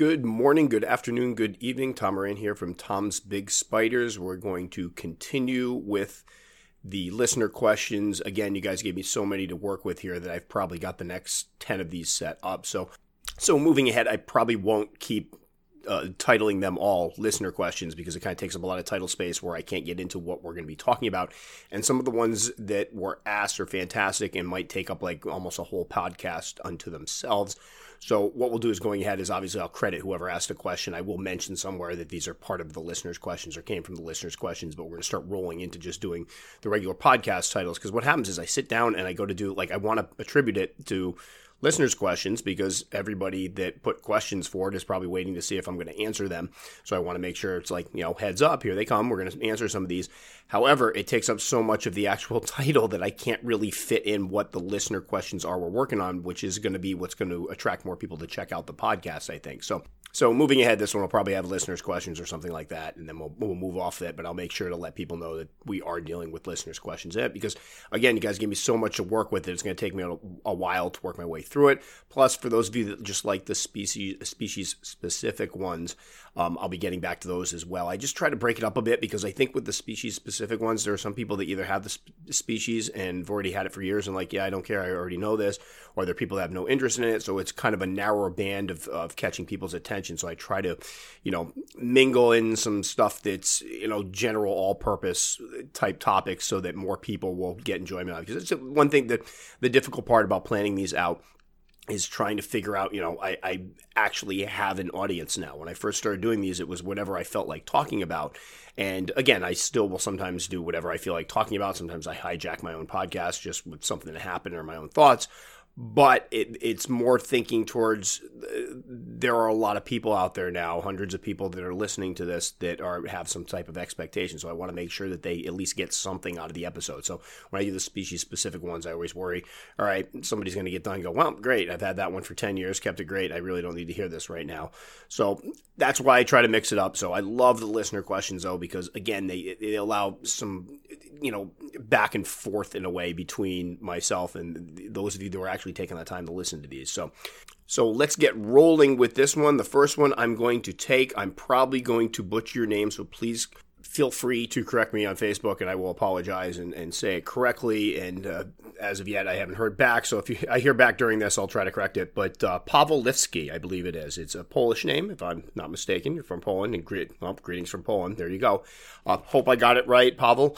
Good morning, good afternoon, good evening. Tom Moran here from Tom's Big Spiders. We're going to continue with the listener questions. Again, you guys gave me so many to work with here that I've probably got the next 10 of these set up. So, so moving ahead, I probably won't keep uh, titling them all listener questions because it kind of takes up a lot of title space where I can't get into what we're going to be talking about. And some of the ones that were asked are fantastic and might take up like almost a whole podcast unto themselves. So what we'll do is going ahead is obviously I'll credit whoever asked a question. I will mention somewhere that these are part of the listeners' questions or came from the listeners' questions, but we're going to start rolling into just doing the regular podcast titles because what happens is I sit down and I go to do like I want to attribute it to listeners' questions because everybody that put questions for it is probably waiting to see if I'm going to answer them. So I want to make sure it's like, you know, heads up, here they come. We're going to answer some of these. However, it takes up so much of the actual title that I can't really fit in what the listener questions are we're working on, which is going to be what's going to attract more people to check out the podcast, I think. So so moving ahead, this one will probably have listeners' questions or something like that, and then we'll, we'll move off it. But I'll make sure to let people know that we are dealing with listeners' questions in it because, again, you guys give me so much to work with. That it's going to take me a, a, while to work my way through it. Plus, for those of you that just like the species species specific ones, um, I'll be getting back to those as well. I just try to break it up a bit because I think with the species specific ones, there are some people that either have the sp- species and have already had it for years and like, yeah, I don't care, I already know this, or there are people that have no interest in it. So it's kind of a narrower band of, of catching people's attention. So I try to, you know, mingle in some stuff that's, you know, general all purpose type topics so that more people will get enjoyment out of it. Because it's one thing that the difficult part about planning these out is trying to figure out, you know, I, I actually have an audience now. When I first started doing these, it was whatever I felt like talking about. And again, I still will sometimes do whatever I feel like talking about. Sometimes I hijack my own podcast just with something that happened or my own thoughts but it, it's more thinking towards uh, there are a lot of people out there now hundreds of people that are listening to this that are have some type of expectation. So i want to make sure that they at least get something out of the episode. So when i do the species specific ones i always worry all right somebody's going to get done and go well great i've had that one for 10 years kept it great i really don't need to hear this right now so that's why i try to mix it up. So i love the listener questions though because again they, they allow some you know back and forth in a way between myself and those of you that are actually taking the time to listen to these. So, so let's get rolling with this one. The first one I'm going to take. I'm probably going to butcher your name, so please feel free to correct me on Facebook, and I will apologize and, and say it correctly. And uh, as of yet, I haven't heard back. So if you, I hear back during this, I'll try to correct it. But uh, Lifsky, I believe it is. It's a Polish name, if I'm not mistaken. You're from Poland, and greet, well, greetings from Poland. There you go. Uh, hope I got it right, Pavel.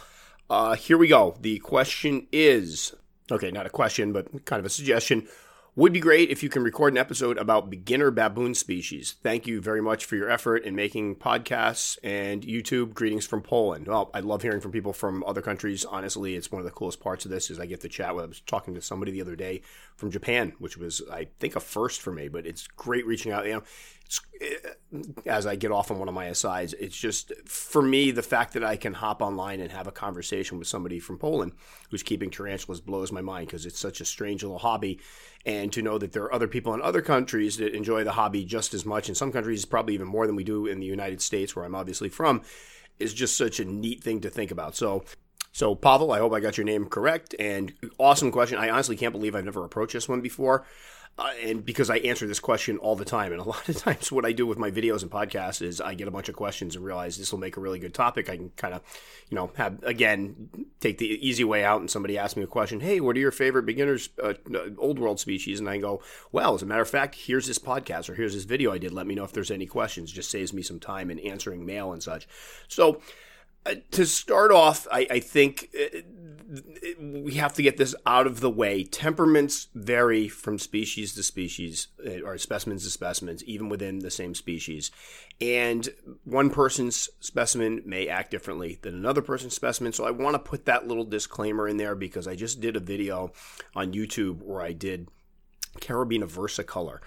Uh, here we go. The question is okay, not a question, but kind of a suggestion. Would be great if you can record an episode about beginner baboon species. Thank you very much for your effort in making podcasts and YouTube. Greetings from Poland. Well, I love hearing from people from other countries. Honestly, it's one of the coolest parts of this is I get to chat with. I was talking to somebody the other day from Japan, which was I think a first for me, but it's great reaching out. You know, Eh, as I get off on one of my asides, it's just for me the fact that I can hop online and have a conversation with somebody from Poland who's keeping tarantulas blows my mind because it's such a strange little hobby, and to know that there are other people in other countries that enjoy the hobby just as much, in some countries probably even more than we do in the United States, where I'm obviously from, is just such a neat thing to think about. So. So, Pavel, I hope I got your name correct. And awesome question. I honestly can't believe I've never approached this one before. Uh, and because I answer this question all the time, and a lot of times what I do with my videos and podcasts is I get a bunch of questions and realize this will make a really good topic. I can kind of, you know, have again take the easy way out, and somebody asks me a question, "Hey, what are your favorite beginners uh, old world species?" And I go, "Well, as a matter of fact, here's this podcast or here's this video I did. Let me know if there's any questions. Just saves me some time in answering mail and such." So to start off, I, I think uh, we have to get this out of the way. Temperaments vary from species to species, uh, or specimens to specimens, even within the same species. And one person's specimen may act differently than another person's specimen. So I want to put that little disclaimer in there because I just did a video on YouTube where I did Caribena versicolor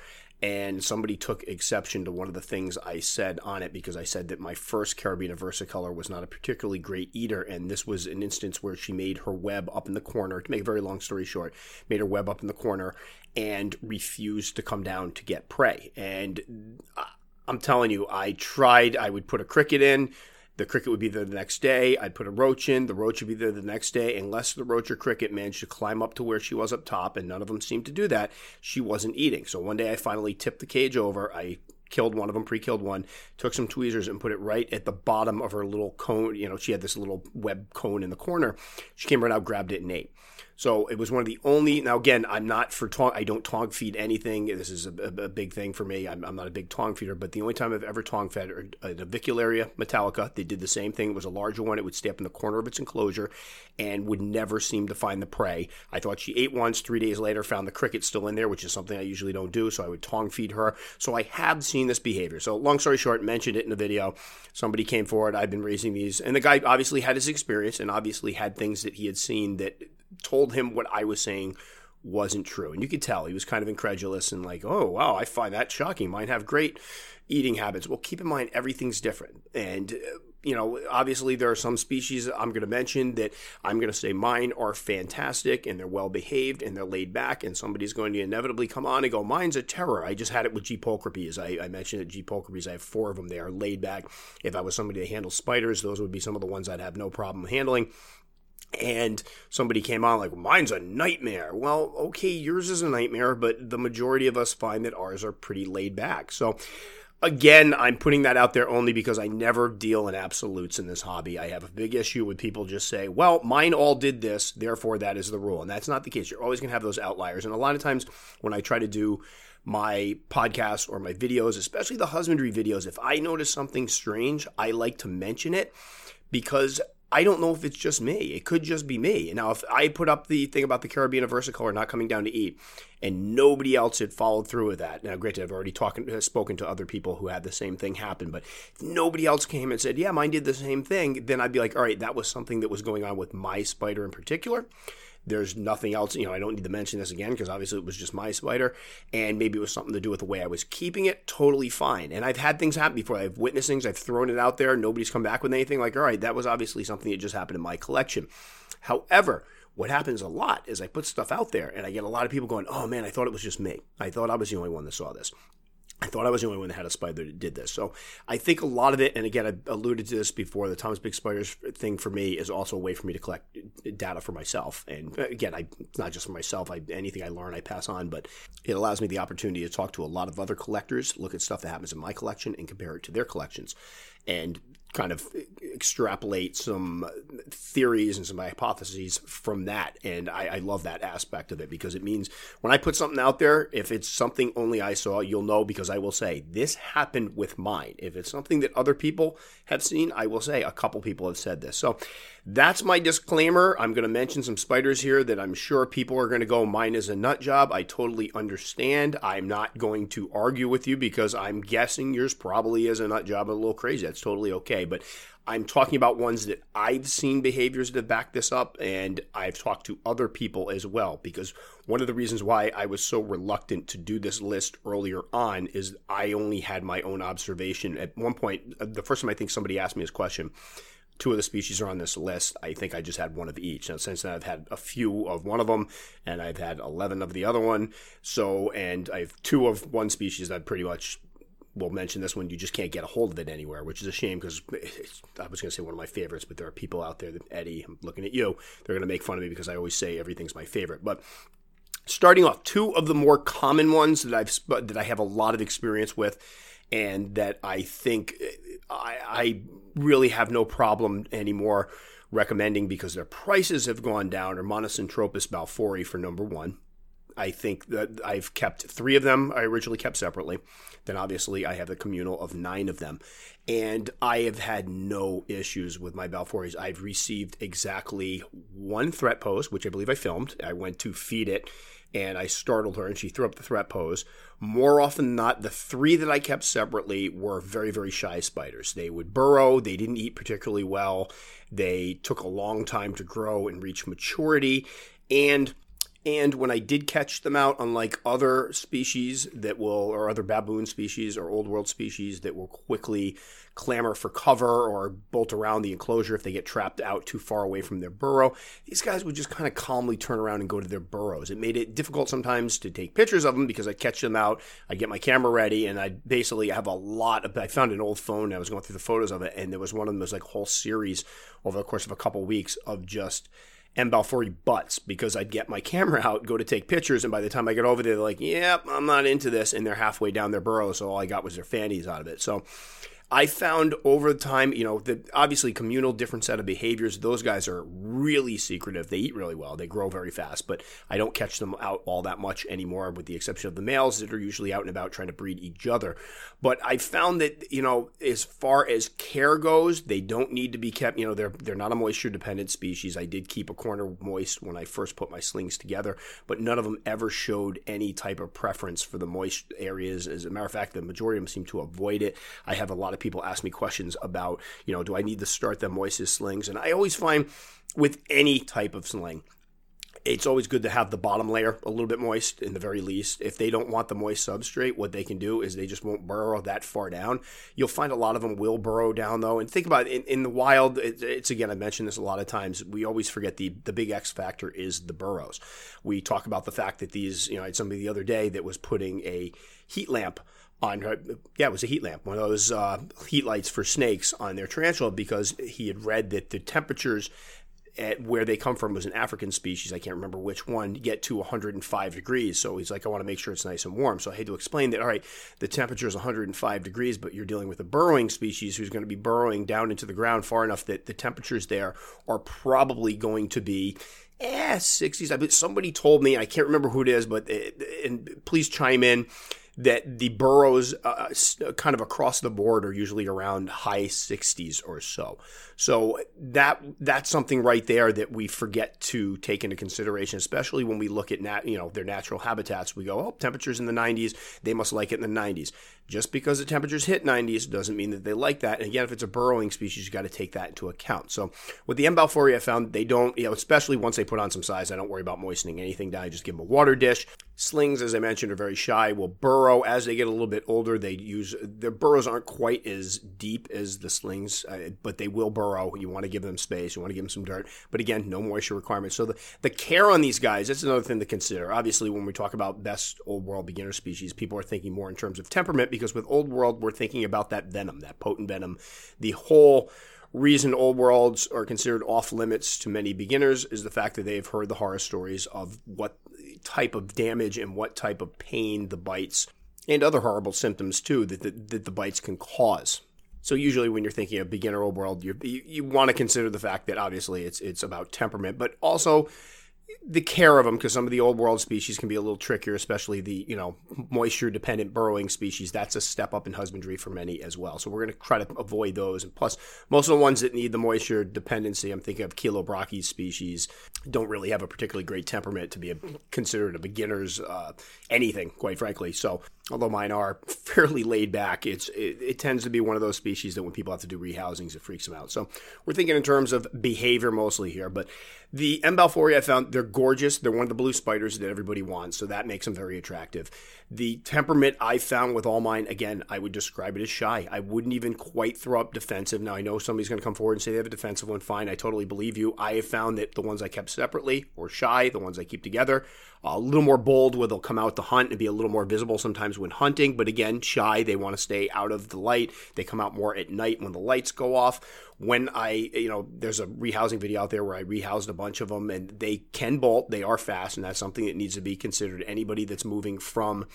and somebody took exception to one of the things I said on it because I said that my first Caribena versicolor was not a particularly great eater, and this was an instance where she made her web up in the corner. To make a very long story short, made her web up in the corner and refused to come down to get prey. And uh, I'm telling you, I tried. I would put a cricket in. The cricket would be there the next day. I'd put a roach in. The roach would be there the next day. Unless the roach or cricket managed to climb up to where she was up top, and none of them seemed to do that, she wasn't eating. So one day I finally tipped the cage over. I killed one of them, pre-killed one, took some tweezers and put it right at the bottom of her little cone. You know, she had this little web cone in the corner. She came right out, grabbed it, and ate. So it was one of the only. Now again, I'm not for tong. I don't tong feed anything. This is a, a, a big thing for me. I'm, I'm, not a big tong feeder, but the only time I've ever tong fed a Avicularia uh, metallica, they did the same thing. It was a larger one. It would stay up in the corner of its enclosure, and would never seem to find the prey. I thought she ate once. Three days later, found the cricket still in there, which is something I usually don't do. So I would tong feed her. So I have seen this behavior. So long story short, mentioned it in the video. Somebody came forward. I've been raising these, and the guy obviously had his experience and obviously had things that he had seen that told him what I was saying wasn't true. And you could tell he was kind of incredulous and like, oh, wow, I find that shocking. Mine have great eating habits. Well, keep in mind, everything's different. And, uh, you know, obviously there are some species I'm going to mention that I'm going to say mine are fantastic and they're well behaved and they're laid back. And somebody's going to inevitably come on and go, mine's a terror. I just had it with G. pulchripes. I, I mentioned at G. pulchripes, I have four of them. They are laid back. If I was somebody to handle spiders, those would be some of the ones I'd have no problem handling and somebody came on like mine's a nightmare. Well okay yours is a nightmare but the majority of us find that ours are pretty laid back. So again i'm putting that out there only because i never deal in absolutes in this hobby. I have a big issue with people just say well mine all did this therefore that is the rule. And that's not the case. You're always going to have those outliers. And a lot of times when i try to do my podcasts or my videos especially the husbandry videos if i notice something strange i like to mention it because I don't know if it's just me. It could just be me. Now, if I put up the thing about the Caribena versicolor not coming down to eat, and nobody else had followed through with that, now, granted, I've already talked, uh, spoken to other people who had the same thing happen, but nobody else came and said, "Yeah, mine did the same thing," then I'd be like, "All right, that was something that was going on with my spider in particular." There's nothing else, you know, I don't need to mention this again because obviously it was just my spider and maybe it was something to do with the way I was keeping it. Totally fine. And I've had things happen before. I've witnessed things, I've thrown it out there, nobody's come back with anything like, all right, that was obviously something that just happened in my collection. However, what happens a lot is I put stuff out there and I get a lot of people going, oh man, I thought it was just me. I thought I was the only one that saw this. I thought I was the only one that had a spider that did this. So I think a lot of it, and again, I alluded to this before, the Tom's Big Spiders thing for me is also a way for me to collect data for myself. And uh, again, I not just for myself, I, anything I learn, I pass on, but it allows me the opportunity to talk to a lot of other collectors, look at stuff that happens in my collection, and compare it to their collections. And kind of extrapolate some theories and some hypotheses from that. And I, I, love that aspect of it because it means when I put something out there, if it's something only I saw, you'll know because I will say, this happened with mine. If it's something that other people have seen, I will say, a couple people have said this. So that's my disclaimer. I'm going to mention some spiders here that I'm sure people are going to go, mine is a nut job. I totally understand. I'm not going to argue with you because I'm guessing yours probably is a nut job a little crazy. That's totally okay. But I'm talking about ones that I've seen behaviors that back this up, and I've talked to other people as well. Because one of the reasons why I was so reluctant to do this list earlier on is I only had my own observation. At one point, the first time I think somebody asked me this question, two of the species are on this list. I think I just had one of each. Now, since then, I've had a few of one of them, and I've had 11 of the other one. So, and I have two of one species that pretty much will mention this one. You just can't get a hold of it anywhere, which is a shame because I was going to say one of my favorites, but there are people out there that, Eddie, I'm looking at you, they're going to make fun of me because I always say everything's my favorite. But starting off, two of the more common ones that I've that I have a lot of experience with and that I think I, I really have no problem anymore recommending because their prices have gone down are Monocentropus balfouri for number one. I think that I've kept three of them. I originally kept separately. Then obviously I have a communal of nine of them. And I have had no issues with my Balfouris. I've received exactly one threat post, which I believe I filmed. I went to feed it and I startled her and she threw up the threat pose. More often than not, the three that I kept separately were very, very shy spiders. They would burrow, they didn't eat particularly well, they took a long time to grow and reach maturity, and and when I did catch them out, unlike other species that will, or other baboon species or old world species that will quickly clamor for cover or bolt around the enclosure if they get trapped out too far away from their burrow, these guys would just kind of calmly turn around and go to their burrows. It made it difficult sometimes to take pictures of them because I'd catch them out, I'd get my camera ready, and I'd basically have a lot of. I found an old phone, I was going through the photos of it, and there was one of them, was like whole series over the course of a couple weeks of just M. balfouri butts because I'd get my camera out, go to take pictures, and by the time I get over there, they're like, "Yep, I'm not into this," and they're halfway down their burrow, so all I got was their fannies out of it. So I found over time, you know, the obviously communal different set of behaviors. Those guys are really secretive. They eat really well. They grow very fast, but I don't catch them out all that much anymore, with the exception of the males that are usually out and about trying to breed each other. But I found that, you know, as far as care goes, they don't need to be kept, you know, they're they're not a moisture dependent species. I did keep a corner moist when I first put my slings together, but none of them ever showed any type of preference for the moist areas. As a matter of fact, the majority of them seem to avoid it. I have a lot of people ask me questions about, you know, do I need to start them moistest slings? And I always find with any type of sling, it's always good to have the bottom layer a little bit moist in the very least. If they don't want the moist substrate, what they can do is they just won't burrow that far down. You'll find a lot of them will burrow down though. And think about it, in, in the wild, it, it's again, I mentioned this a lot of times. We always forget the, the big X factor is the burrows. We talk about the fact that these, you know, I had somebody the other day that was putting a heat lamp on her. Yeah, it was a heat lamp, one of those uh, heat lights for snakes on their tarantula because he had read that the temperatures at where they come from was an African species. I can't remember which one. Get to 105 degrees. So he's like, I want to make sure it's nice and warm. So I had to explain that. All right, the temperature is 105 degrees, but you're dealing with a burrowing species who's going to be burrowing down into the ground far enough that the temperatures there are probably going to be eh, 60s. I mean, somebody told me, I can't remember who it is, but eh, and please chime in that the burrows uh, kind of across the board are usually around high 60s or so. So that that's something right there that we forget to take into consideration, especially when we look at nat, you know their natural habitats. We go, oh, temperatures in the 90s, they must like it in the 90s. Just because the temperatures hit 90s doesn't mean that they like that. And again, if it's a burrowing species, you got to take that into account. So with the M. balfouri, I found they don't, you know, especially once they put on some size, I don't worry about moistening anything down. I just give them a water dish. Slings, as I mentioned, are very shy. Will burrow as they get a little bit older. They use their burrows aren't quite as deep as the slings, uh, but they will burrow. You want to give them space. You want to give them some dirt. But again, no moisture requirements. So the, the care on these guys, that's another thing to consider. Obviously, when we talk about best old world beginner species, people are thinking more in terms of temperament because with old world, we're thinking about that venom, that potent venom. The whole reason old worlds are considered off limits to many beginners is the fact that they've heard the horror stories of what type of damage and what type of pain the bites and other horrible symptoms too that the, that the bites can cause. So usually when you're thinking of beginner old world, you you want to consider the fact that obviously it's it's about temperament, but also the care of them because some of the old world species can be a little trickier, especially the you know moisture dependent burrowing species. That's a step up in husbandry for many as well. So we're going to try to avoid those. And plus, most of the ones that need the moisture dependency, I'm thinking of Chilobrachys species, don't really have a particularly great temperament to be a, considered a beginner's uh, anything, quite frankly. So although mine are fairly laid back, it's it, it, tends to be one of those species that when people have to do rehousings, it freaks them out. So we're thinking in terms of behavior mostly here, but the M. balfouri I found they're gorgeous. They're one of the blue spiders that everybody wants, so that makes them very attractive. The temperament I found with all mine, again, I would describe it as shy. I wouldn't even quite throw up defensive. Now I know somebody's going to come forward and say they have a defensive one. Fine, I totally believe you. I have found that the ones I kept separately were shy. The ones I keep together a little more bold where they'll come out to hunt and be a little more visible sometimes when hunting, but again, shy. They want to stay out of the light. They come out more at night when the lights go off. When I, you know, there's a rehousing video out there where I rehoused a bunch of them and they can bolt. They are fast, and that's something that needs to be considered. Anybody that's moving from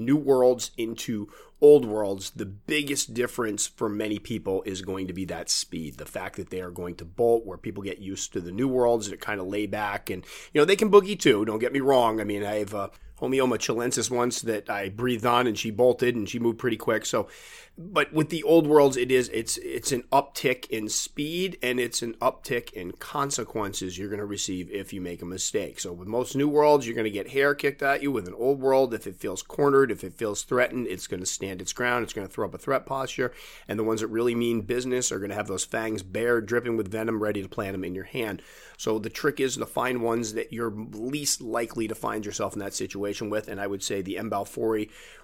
new worlds into old worlds, the biggest difference for many people is going to be that speed. The fact that they are going to bolt where people get used to the new worlds that kind of lay back and, you know, they can boogie too. Don't get me wrong. I mean, I have, uh, Homoeomma chilensis once that I breathed on and she bolted and she moved pretty quick. So, but with the old worlds, it is it's it's an uptick in speed and it's an uptick in consequences you're going to receive if you make a mistake. So with most new worlds, you're going to get hair kicked at you. With an old world, if it feels cornered, if it feels threatened, it's going to stand its ground. It's going to throw up a threat posture. And the ones that really mean business are going to have those fangs bare, dripping with venom, ready to plant them in your hand. So the trick is to find ones that you're least likely to find yourself in that situation with, and I would say the M.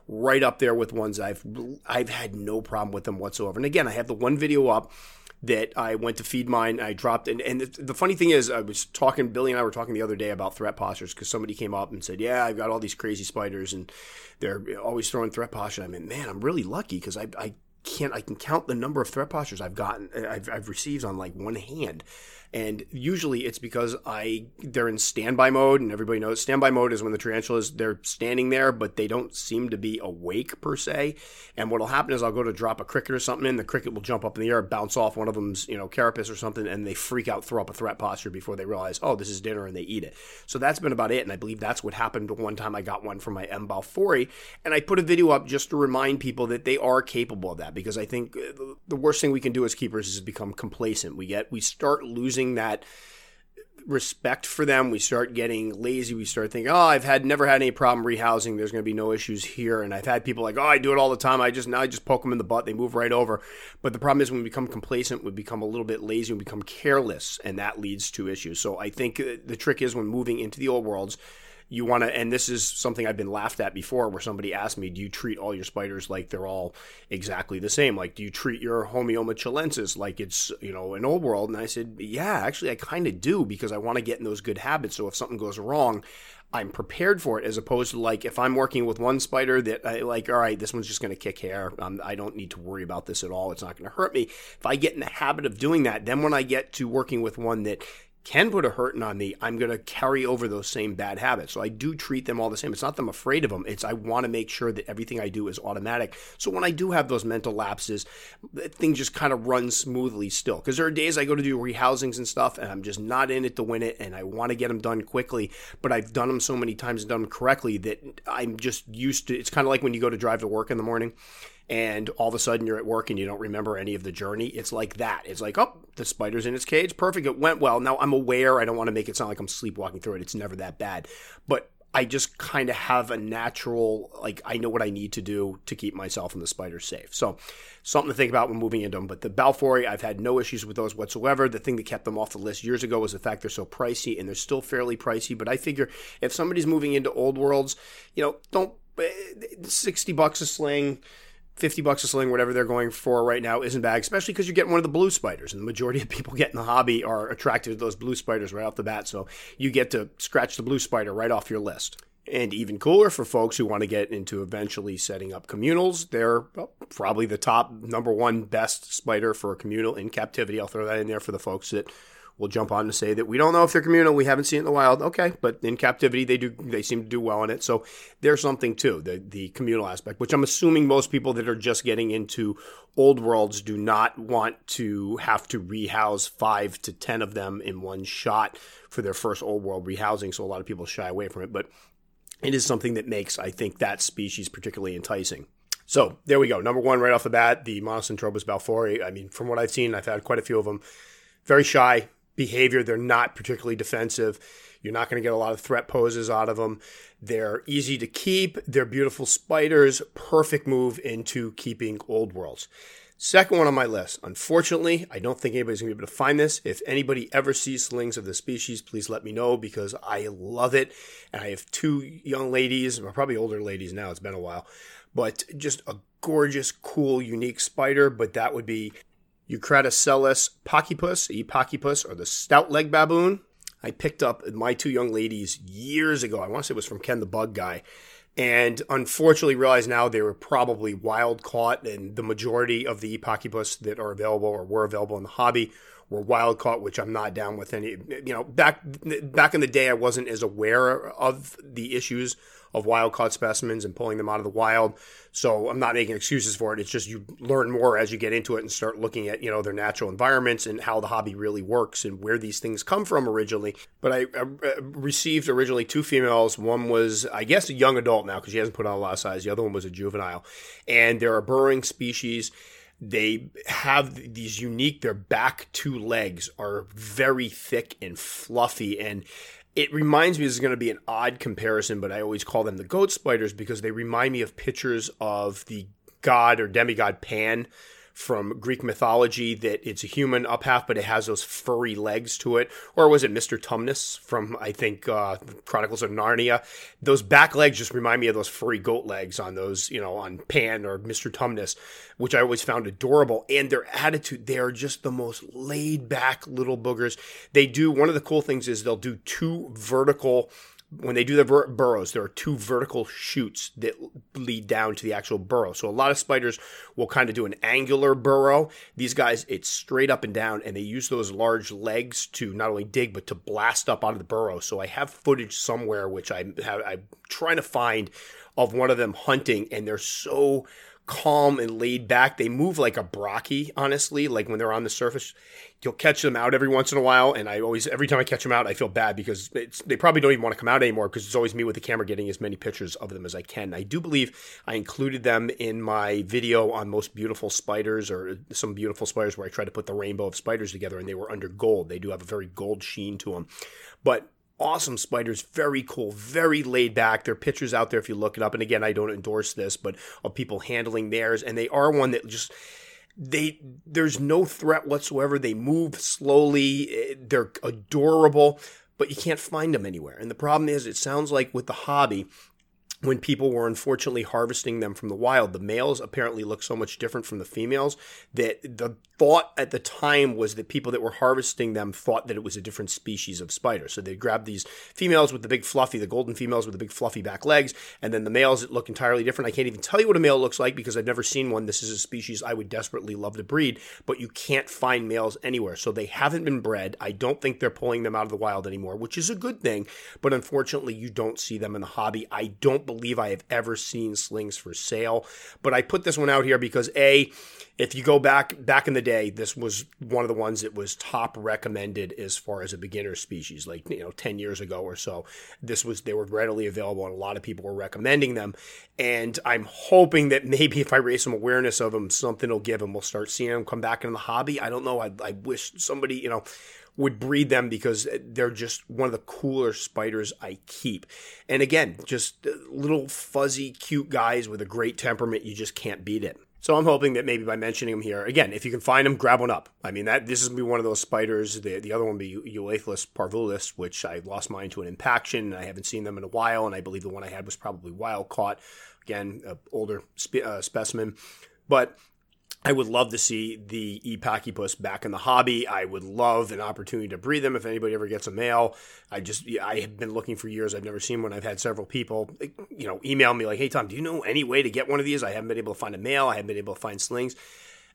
right up there with ones I've I've had no problem with them whatsoever. And again, I have the one video up that I went to feed mine. I dropped, and, and the, the, funny thing is, I was talking. Billy and I were talking the other day about threat postures because somebody came up and said, "Yeah, I've got all these crazy spiders, and they're always throwing threat posture." I mean, man, I'm really lucky because I, I can't I can count the number of threat postures I've gotten I've, I've received on like one hand And usually it's because I they're in standby mode, and everybody knows standby mode is when the tarantulas they're standing there, but they don't seem to be awake per se. And what'll happen is I'll go to drop a cricket or something and the cricket will jump up in the air, bounce off one of them's you know carapace or something, and they freak out, throw up a threat posture before they realize oh this is dinner, and they eat it. So that's been about it, and I believe that's what happened one time I got one from my M Balfouri, and I put a video up just to remind people that they are capable of that because I think uh, the worst thing we can do as keepers is become complacent. We get we start losing that respect for them. We start getting lazy. We start thinking, oh, I've had never had any problem rehousing. There's going to be no issues here. And I've had people like, oh, I do it all the time. I just now I just poke them in the butt. They move right over. But the problem is when we become complacent, we become a little bit lazy, we become careless, and that leads to issues. So I think uh, the trick is when moving into the old worlds you want to, and this is something I've been laughed at before, where somebody asked me, "Do you treat all your spiders like they're all exactly the same? Like, do you treat your Homoeomma chilensis like it's you know an old world?" And I said, "Yeah, actually, I kind of do because I want to get in those good habits. So if something goes wrong, I'm prepared for it as opposed to like if I'm working with one spider that I like, all right, this one's just going to kick hair. Um, I don't need to worry about this at all. It's not going to hurt me. If I get in the habit of doing that, then when I get to working with one that can put a hurting on me, I'm going to carry over those same bad habits. So I do treat them all the same. It's not that I'm afraid of them. It's I want to make sure that everything I do is automatic. So when I do have those mental lapses, things just kind of run smoothly still. Because there are days I go to do rehousings and stuff, and I'm just not in it to win it, and I want to get them done quickly. But I've done them so many times and done them correctly that I'm just used to. It's kind of like when you go to drive to work in the morning and all of a sudden you're at work and you don't remember any of the journey. It's like that. It's like, oh, the spider's in its cage. Perfect. It went well. Now I'm aware. I don't want to make it sound like I'm sleepwalking through it. It's never that bad. But I just kind of have a natural, like, I know what I need to do to keep myself and the spiders safe. So, something to think about when moving into them. But the Balfouri, I've had no issues with those whatsoever. The thing that kept them off the list years ago was the fact they're so pricey, and they're still fairly pricey. But I figure if somebody's moving into old worlds, you know, don't, eh, 60 bucks a sling 50 bucks a sling, whatever they're going for right now, isn't bad, especially because you're getting one of the blue spiders. And the majority of people getting the hobby are attracted to those blue spiders right off the bat. So you get to scratch the blue spider right off your list. And even cooler for folks who want to get into eventually setting up communals, they're probably the top number one best spider for a communal in captivity. I'll throw that in there for the folks that will jump on to say that we don't know if they're communal. We haven't seen it in the wild. Okay, but in captivity, they do. They seem to do well in it. So there's something too the the communal aspect, which I'm assuming most people that are just getting into old worlds do not want to have to rehouse five to ten of them in one shot for their first old world rehousing. So a lot of people shy away from it, but it is something that makes I think that species particularly enticing. So there we go. Number one, right off the bat, the Monocentropus balfouri. I mean, from what I've seen, I've had quite a few of them. Very shy, behavior. They're not particularly defensive. You're not going to get a lot of threat poses out of them. They're easy to keep. They're beautiful spiders. Perfect move into keeping old worlds. Second one on my list. Unfortunately, I don't think anybody's going to be able to find this. If anybody ever sees slings of the species, please let me know because I love it. And I have two young ladies, or probably older ladies now, it's been a while, but just a gorgeous, cool, unique spider. But that would be Eucratoscelus pachypus, e pachypus, or the stout leg baboon. I picked up my two young ladies years ago. I want to say it was from Ken the Bug Guy. And unfortunately, realize now they were probably wild caught, and the majority of the E. pachypus that are available or were available in the hobby were wild caught, which I'm not down with any. You know, back back in the day, I wasn't as aware of the issues of wild caught specimens and pulling them out of the wild. So I'm not making excuses for it. It's just you learn more as you get into it and start looking at, you know, their natural environments and how the hobby really works and where these things come from originally. But I, I uh, received originally two females. One was, I guess, a young adult now because she hasn't put on a lot of size. The other one was a juvenile. And they're a burrowing species they have these unique their back two legs are very thick and fluffy and it reminds me this is going to be an odd comparison, but I always call them the goat spiders because they remind me of pictures of the god or demigod Pan from Greek mythology that it's a human up half, but it has those furry legs to it. Or was it Mr. Tumnus from, I think, uh, Chronicles of Narnia? Those back legs just remind me of those furry goat legs on those, you know, on Pan or Mr. Tumnus, which I always found adorable. And their attitude, they are just the most laid back little boogers. They do, one of the cool things is they'll do two vertical when they do their bur- burrows, there are two vertical shoots that lead down to the actual burrow. So a lot of spiders will kind of do an angular burrow. These guys, it's straight up and down, and they use those large legs to not only dig but to blast up out of the burrow. So I have footage somewhere which I have, I'm trying to find of one of them hunting, and they're so calm and laid back. They move like a brockie, honestly. Like when they're on the surface, you'll catch them out every once in a while. And I always, every time I catch them out, I feel bad because they probably don't even want to come out anymore because it's always me with the camera getting as many pictures of them as I can. I do believe I included them in my video on most beautiful spiders or some beautiful spiders where I tried to put the rainbow of spiders together and they were under gold. They do have a very gold sheen to them. But awesome spiders, very cool, very laid back. There are pictures out there if you look it up. And again, I don't endorse this, but of people handling theirs, and they are one that just they there's no threat whatsoever. They move slowly. They're adorable, but you can't find them anywhere. And the problem is, it sounds like with the hobby, when people were unfortunately harvesting them from the wild, the males apparently look so much different from the females that the thought at the time was that people that were harvesting them thought that it was a different species of spider. So they'd grab these females with the big fluffy, the golden females with the big fluffy back legs, and then the males that look entirely different. I can't even tell you what a male looks like because I've never seen one. This is a species I would desperately love to breed, but you can't find males anywhere. So they haven't been bred. I don't think they're pulling them out of the wild anymore, which is a good thing, but unfortunately you don't see them in the hobby. I don't believe I have ever seen slings for sale, but I put this one out here because A, if you go back back in the day, this was one of the ones that was top recommended as far as a beginner species, like you know, ten years ago or so. This was they were readily available, and a lot of people were recommending them. And I'm hoping that maybe if I raise some awareness of them, something will give them. We'll start seeing them come back in the hobby. I don't know. I, I wish somebody you know would breed them because they're just one of the cooler spiders I keep. And again, just little fuzzy, cute guys with a great temperament. You just can't beat it. So I'm hoping that maybe by mentioning them here, again, if you can find them, grab one up. I mean, that this is be one of those spiders. The, the other one be Euathlus parvulus, which I lost mine to an impaction, and I haven't seen them in a while. And I believe the one I had was probably wild caught. Again, older spe- uh, specimen. But I would love to see the E. pachypus back in the hobby. I would love an opportunity to breed them if anybody ever gets a male. I just, I have been looking for years. I've never seen one. I've had several people, you know, email me like, hey, Tom, do you know any way to get one of these? I haven't been able to find a male. I haven't been able to find slings.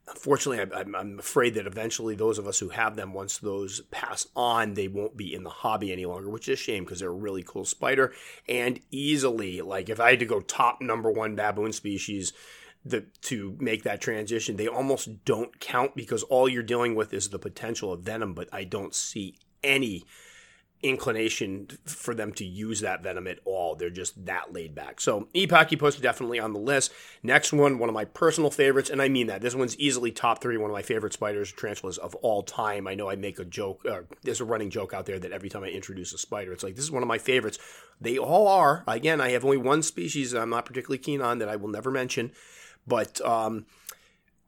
Unfortunately, I'm afraid that eventually those of us who have them, once those pass on, they won't be in the hobby any longer, which is a shame because they're a really cool spider. And easily, like if I had to go top number one baboon species, the to make that transition. They almost don't count because all you're dealing with is the potential of venom, but I don't see any inclination for them to use that venom at all. They're just that laid back. So E. pachypus definitely on the list. Next one, one of my personal favorites, and I mean that. This one's easily top three, one of my favorite spiders, tarantulas of all time. I know I make a joke, uh, there's a running joke out there that every time I introduce a spider, it's like, this is one of my favorites. They all are. Again, I have only one species that I'm not particularly keen on that I will never mention. But um,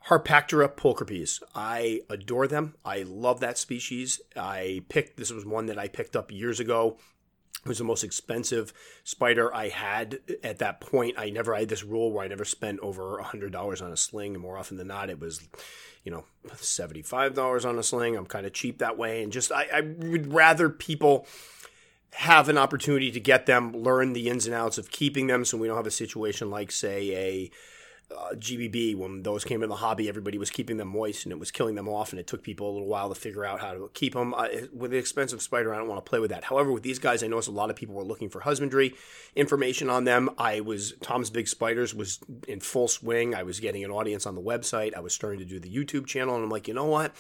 Harpactira pulchripes. I adore them. I love that species. I picked this was one that I picked up years ago. It was the most expensive spider I had at that point. I never I had this rule where I never spent over hundred dollars on a sling, and more often than not, it was, you know, seventy five dollars on a sling. I'm kind of cheap that way, and just I, I would rather people have an opportunity to get them, learn the ins and outs of keeping them, so we don't have a situation like, say, a uh, GBB, when those came in the hobby, everybody was keeping them moist and it was killing them off, and it took people a little while to figure out how to keep them. Uh, with the expensive spider, I don't want to play with that. However, with these guys, I noticed a lot of people were looking for husbandry information on them. I was Tom's Big Spiders was in full swing. I was getting an audience on the website. I was starting to do the YouTube channel, and I'm like, you know what?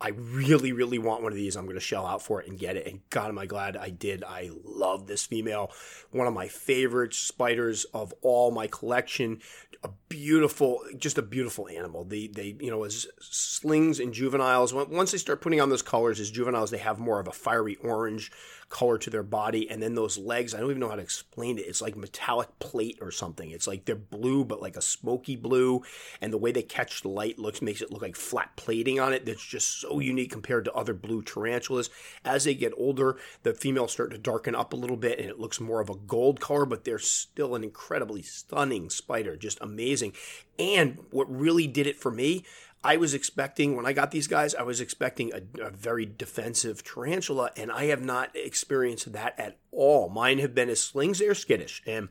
I really, really want one of these. I'm going to shell out for it and get it. And God, am I glad I did. I love this female. One of my favorite spiders of all my collection. A beautiful, just a beautiful animal. They, they, you know, as slings and juveniles, once they start putting on those colors as juveniles, they have more of a fiery orange color to their body. And then those legs, I don't even know how to explain it. It's like metallic plate or something. It's like they're blue, but like a smoky blue. And the way they catch the light looks makes it look like flat plating on it. That's just so unique compared to other blue tarantulas. As they get older, the females start to darken up a little bit and it looks more of a gold color, but they're still an incredibly stunning spider. Just amazing. And what really did it for me I was expecting, when I got these guys, I was expecting a, a, very defensive tarantula, and I have not experienced that at all. Mine have been as slings, they're skittish. And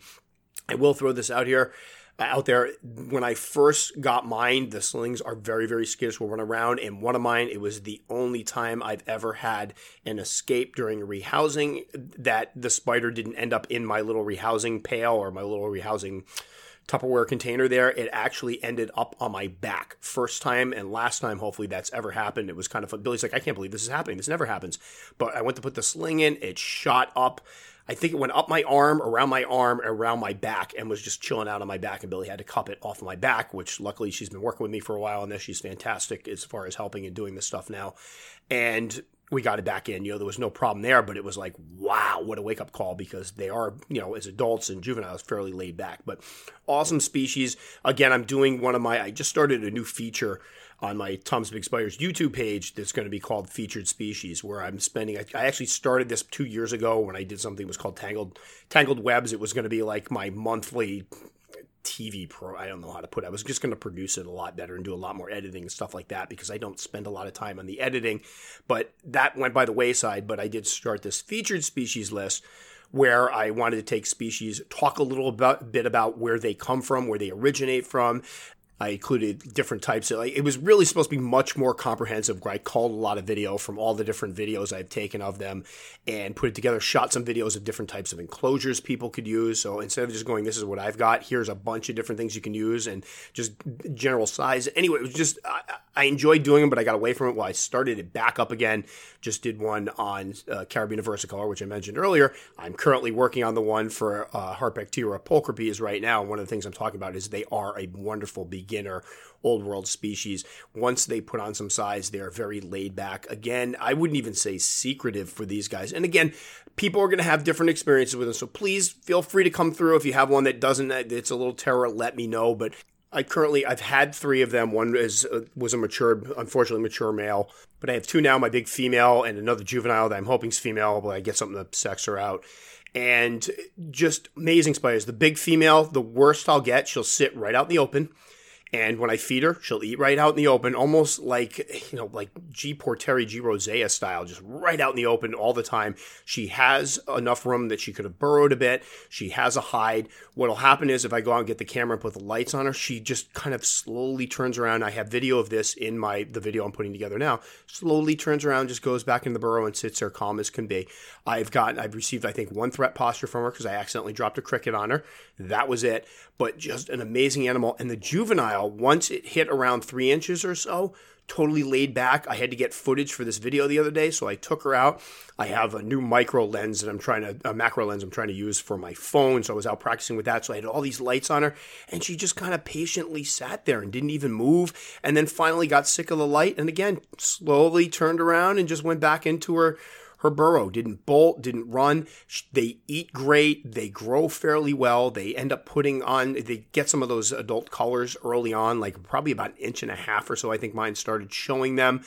I will throw this out here out there. When I first got mine, the slings are very, very skittish. Will run around, and one of mine, it was the only time I've ever had an escape during rehousing that the spider didn't end up in my little rehousing pail or my little rehousing Tupperware container there. It actually ended up on my back. First time and last time, hopefully, that's ever happened. It was kind of fun. Billy's like, I can't believe this is happening. This never happens. But I went to put the sling in, it shot up I think it went up my arm, around my arm, around my back, and was just chilling out on my back. And Billy had to cup it off of my back, which luckily she's been working with me for a while on this. She's fantastic as far as helping and doing this stuff now. And we got it back in. You know, there was no problem there, but it was like, wow, what a wake up call because they are, you know, as adults and juveniles, fairly laid back. But awesome species. Again, I'm doing one of my, I just started a new feature on my Tom's Big Spiders YouTube page that's going to be called Featured Species, where I'm spending. I, I actually started this two years ago when I did something that was called Tangled Tangled Webs. It was going to be like my monthly TV pro. I don't know how to put it. I was just going to produce it a lot better and do a lot more editing and stuff like that because I don't spend a lot of time on the editing. But that went by the wayside. But I did start this featured species list where I wanted to take species, talk a little about, bit about where they come from, where they originate from, I included different types of like it was really supposed to be much more comprehensive. where I called a lot of video from all the different videos I've taken of them and put it together, shot some videos of different types of enclosures people could use. So instead of just going, this is what I've got, here's a bunch of different things you can use and just general size. Anyway, it was just I, I enjoyed doing them, but I got away from it. Well, I started it back up again. Just did one on uh, Caribena versicolor, which I mentioned earlier. I'm currently working on the one for uh, pulchripes right now. One of the things I'm talking about is they are a wonderful beginner old world species. Once they put on some size, they're very laid back. Again, I wouldn't even say secretive for these guys. And again, people are going to have different experiences with them. So please feel free to come through. If you have one that doesn't, it's a little terror, let me know. But I currently I've had three of them. One is uh, was a mature, unfortunately mature male, but I have two now. My big female and another juvenile that I'm hoping is female, but I get something to sex her out. And just amazing spiders. The big female, the worst I'll get, she'll sit right out in the open. And when I feed her, she'll eat right out in the open, almost like, you know, like G. Porteri, G. rosea style, just right out in the open all the time. She has enough room that she could have burrowed a bit. She has a hide. What'll happen is if I go out and get the camera and put the lights on her, she just kind of slowly turns around. I have video of this in my, the video I'm putting together now. Slowly turns around, just goes back in the burrow and sits there calm as can be. I've gotten, I've received, I think, one threat posture from her because I accidentally dropped a cricket on her. That was it. But just an amazing animal. And the juvenile, once it hit around three inches or so, totally laid back. I had to get footage for this video the other day, so I took her out. I have a new micro lens that I'm trying to, a macro lens I'm trying to use for my phone, so I was out practicing with that. So I had all these lights on her, and she just kind of patiently sat there and didn't even move. And then finally got sick of the light, and again, slowly turned around and just went back into her her burrow didn't bolt, didn't run. They eat great. They grow fairly well. They end up putting on, they get some of those adult colors early on, like probably about an inch and a half or so. I think mine started showing them.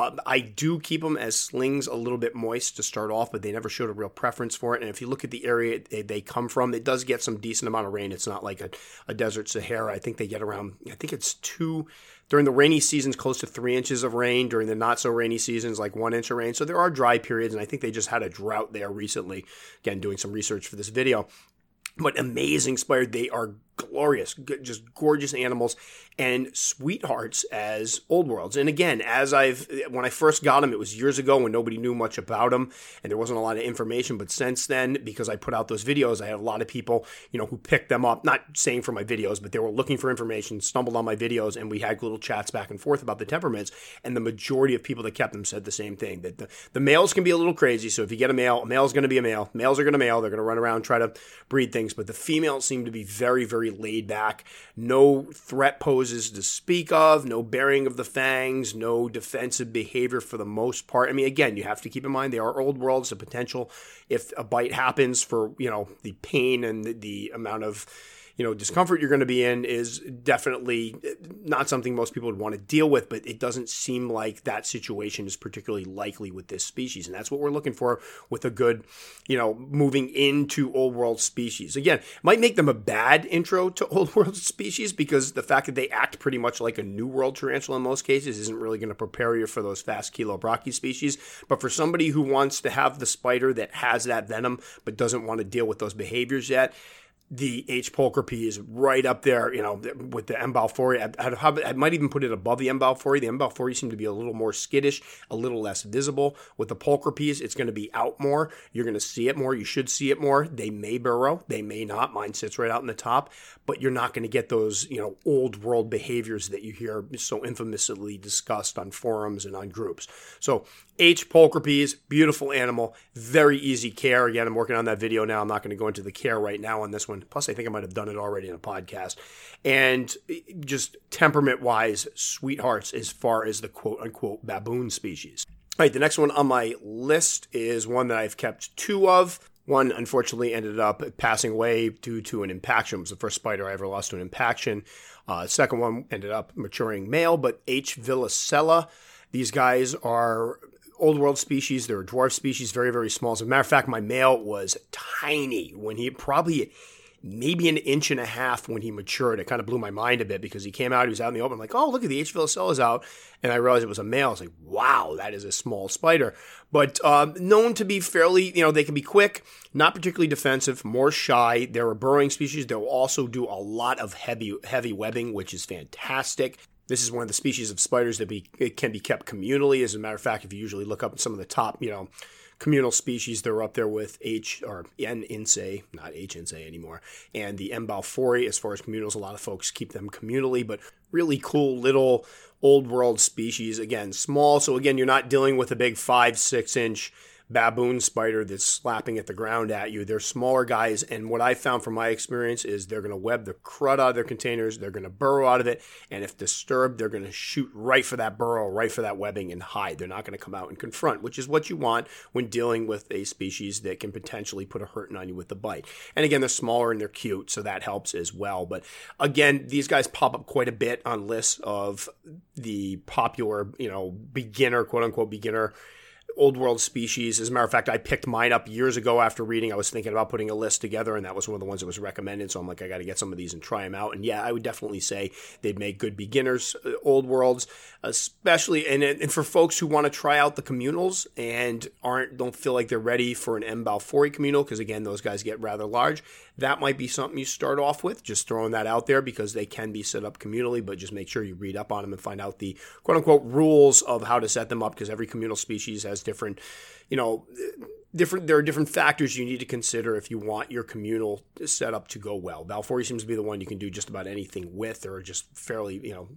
Uh, I do keep them as slings a little bit moist to start off, but they never showed a real preference for it. And if you look at the area they come from, it does get some decent amount of rain. It's not like a, a desert Sahara. I think they get around, I think it's two during the rainy seasons, close to three inches of rain. During the not so rainy seasons, like one inch of rain. So there are dry periods, and I think they just had a drought there recently. Again, doing some research for this video. But amazing spider. They are glorious, just gorgeous animals and sweethearts as old worlds. And again, as I've when I first got them, it was years ago when nobody knew much about them and there wasn't a lot of information. But since then, because I put out those videos, I had a lot of people, you know, who picked them up. Not saying for my videos, but they were looking for information, stumbled on my videos, and we had little chats back and forth about the temperaments. And the majority of people that kept them said the same thing that the, the males can be a little crazy. So if you get a male, a male's going to be a male. Males are going to male. They're going to run around try to breed things. But the females seem to be very, very laid back. No threat poses to speak of, no bearing of the fangs, no defensive behavior for the most part. I mean, again, you have to keep in mind they are old worlds. The potential, if a bite happens, for you know the pain and the, the amount of you know discomfort you're going to be in is definitely not something most people would want to deal with but it doesn't seem like that situation is particularly likely with this species and that's what we're looking for with a good you know moving into old world species. Again might make them a bad intro to old world species because the fact that they act pretty much like a new world tarantula in most cases isn't really going to prepare you for those fast chilobrachys species but for somebody who wants to have the spider that has that venom but doesn't want to deal with those behaviors yet the H. pulchripes is right up there, you know, with the M. balfouri. I, might even put it above the M. balfouri. The M. balfouri seem to be a little more skittish, a little less visible. With the pulchripes, it's going to be out more. You're going to see it more. You should see it more. They may burrow, they may not. Mine sits right out in the top, but you're not going to get those, you know, old world behaviors that you hear so infamously discussed on forums and on groups. So H. pulchripes, beautiful animal, very easy care. Again, I'm working on that video now. I'm not going to go into the care right now on this one. Plus, I think I might have done it already in a podcast. And just temperament wise, sweethearts as far as the quote unquote baboon species. All right, the next one on my list is one that I've kept two of. One unfortunately ended up passing away due to an impaction. It was the first spider I ever lost to an impaction. Uh, second one ended up maturing male, but H. villicella. These guys are old world species. They're a dwarf species, very, very small. As a matter of fact, my male was tiny when he probably maybe an inch and a half when he matured. It kind of blew my mind a bit because he came out, he was out in the open. I'm like, oh, look at the H. is out. And I realized it was a male. I was like, wow, that is a small spider. But um, known to be fairly, you know, they can be quick, not particularly defensive, more shy. They're a burrowing species. They'll also do a lot of heavy, heavy webbing, which is fantastic. This is one of the species of spiders that be, can be kept communally. As a matter of fact, if you usually look up some of the top, you know, communal species, they're up there with H or N incei, not H incei anymore, and the M. balfouri. As far as communals, a lot of folks keep them communally, but really cool little old world species. Again, small. So again, you're not dealing with a big five, six inch baboon spider that's slapping at the ground at you. They're smaller guys, and what I found from my experience is they're going to web the crud out of their containers. They're going to burrow out of it, and if disturbed, they're going to shoot right for that burrow, right for that webbing, and hide. They're not going to come out and confront, which is what you want when dealing with a species that can potentially put a hurting on you with the bite. And again, they're smaller and they're cute, so that helps as well. But again, these guys pop up quite a bit on lists of the popular, you know, beginner, quote unquote, beginner old world species. As a matter of fact, I picked mine up years ago after reading. I was thinking about putting a list together, and that was one of the ones that was recommended. So I'm like, I got to get some of these and try them out. And yeah, I would definitely say they'd make good beginners, uh, old worlds, especially and and for folks who want to try out the communals and aren't don't feel like they're ready for an M. balfouri communal because again, those guys get rather large. That might be something you start off with. Just throwing that out there because they can be set up communally, but just make sure you read up on them and find out the quote unquote rules of how to set them up because every communal species has different, you know, different. There are different factors you need to consider if you want your communal setup to go well. Balfouri seems to be the one you can do just about anything with, or just fairly, you know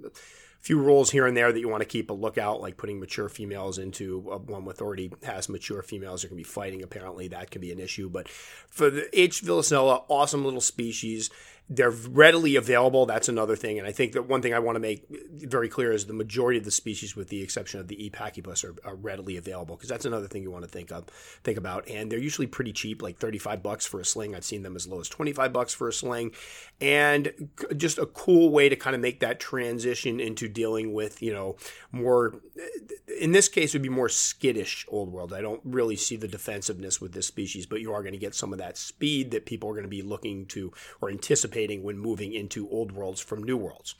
few rules here and there that you want to keep a lookout, like putting mature females into uh, one with already has mature females. Going to be fighting. Apparently, that can be an issue. But for the H. villicella, awesome little species. They're readily available. That's another thing. And I think that one thing I want to make very clear is the majority of the species, with the exception of the E. pachypus, are, are readily available because that's another thing you want to think of, think about. And they're usually pretty cheap, like 35 bucks for a sling. I've seen them as low as 25 bucks for a sling. And just a cool way to kind of make that transition into dealing with, you know, more, in this case, would be more skittish old world. I don't really see the defensiveness with this species, but you are going to get some of that speed that people are going to be looking to or anticipating anticipating when moving into old worlds from new worlds.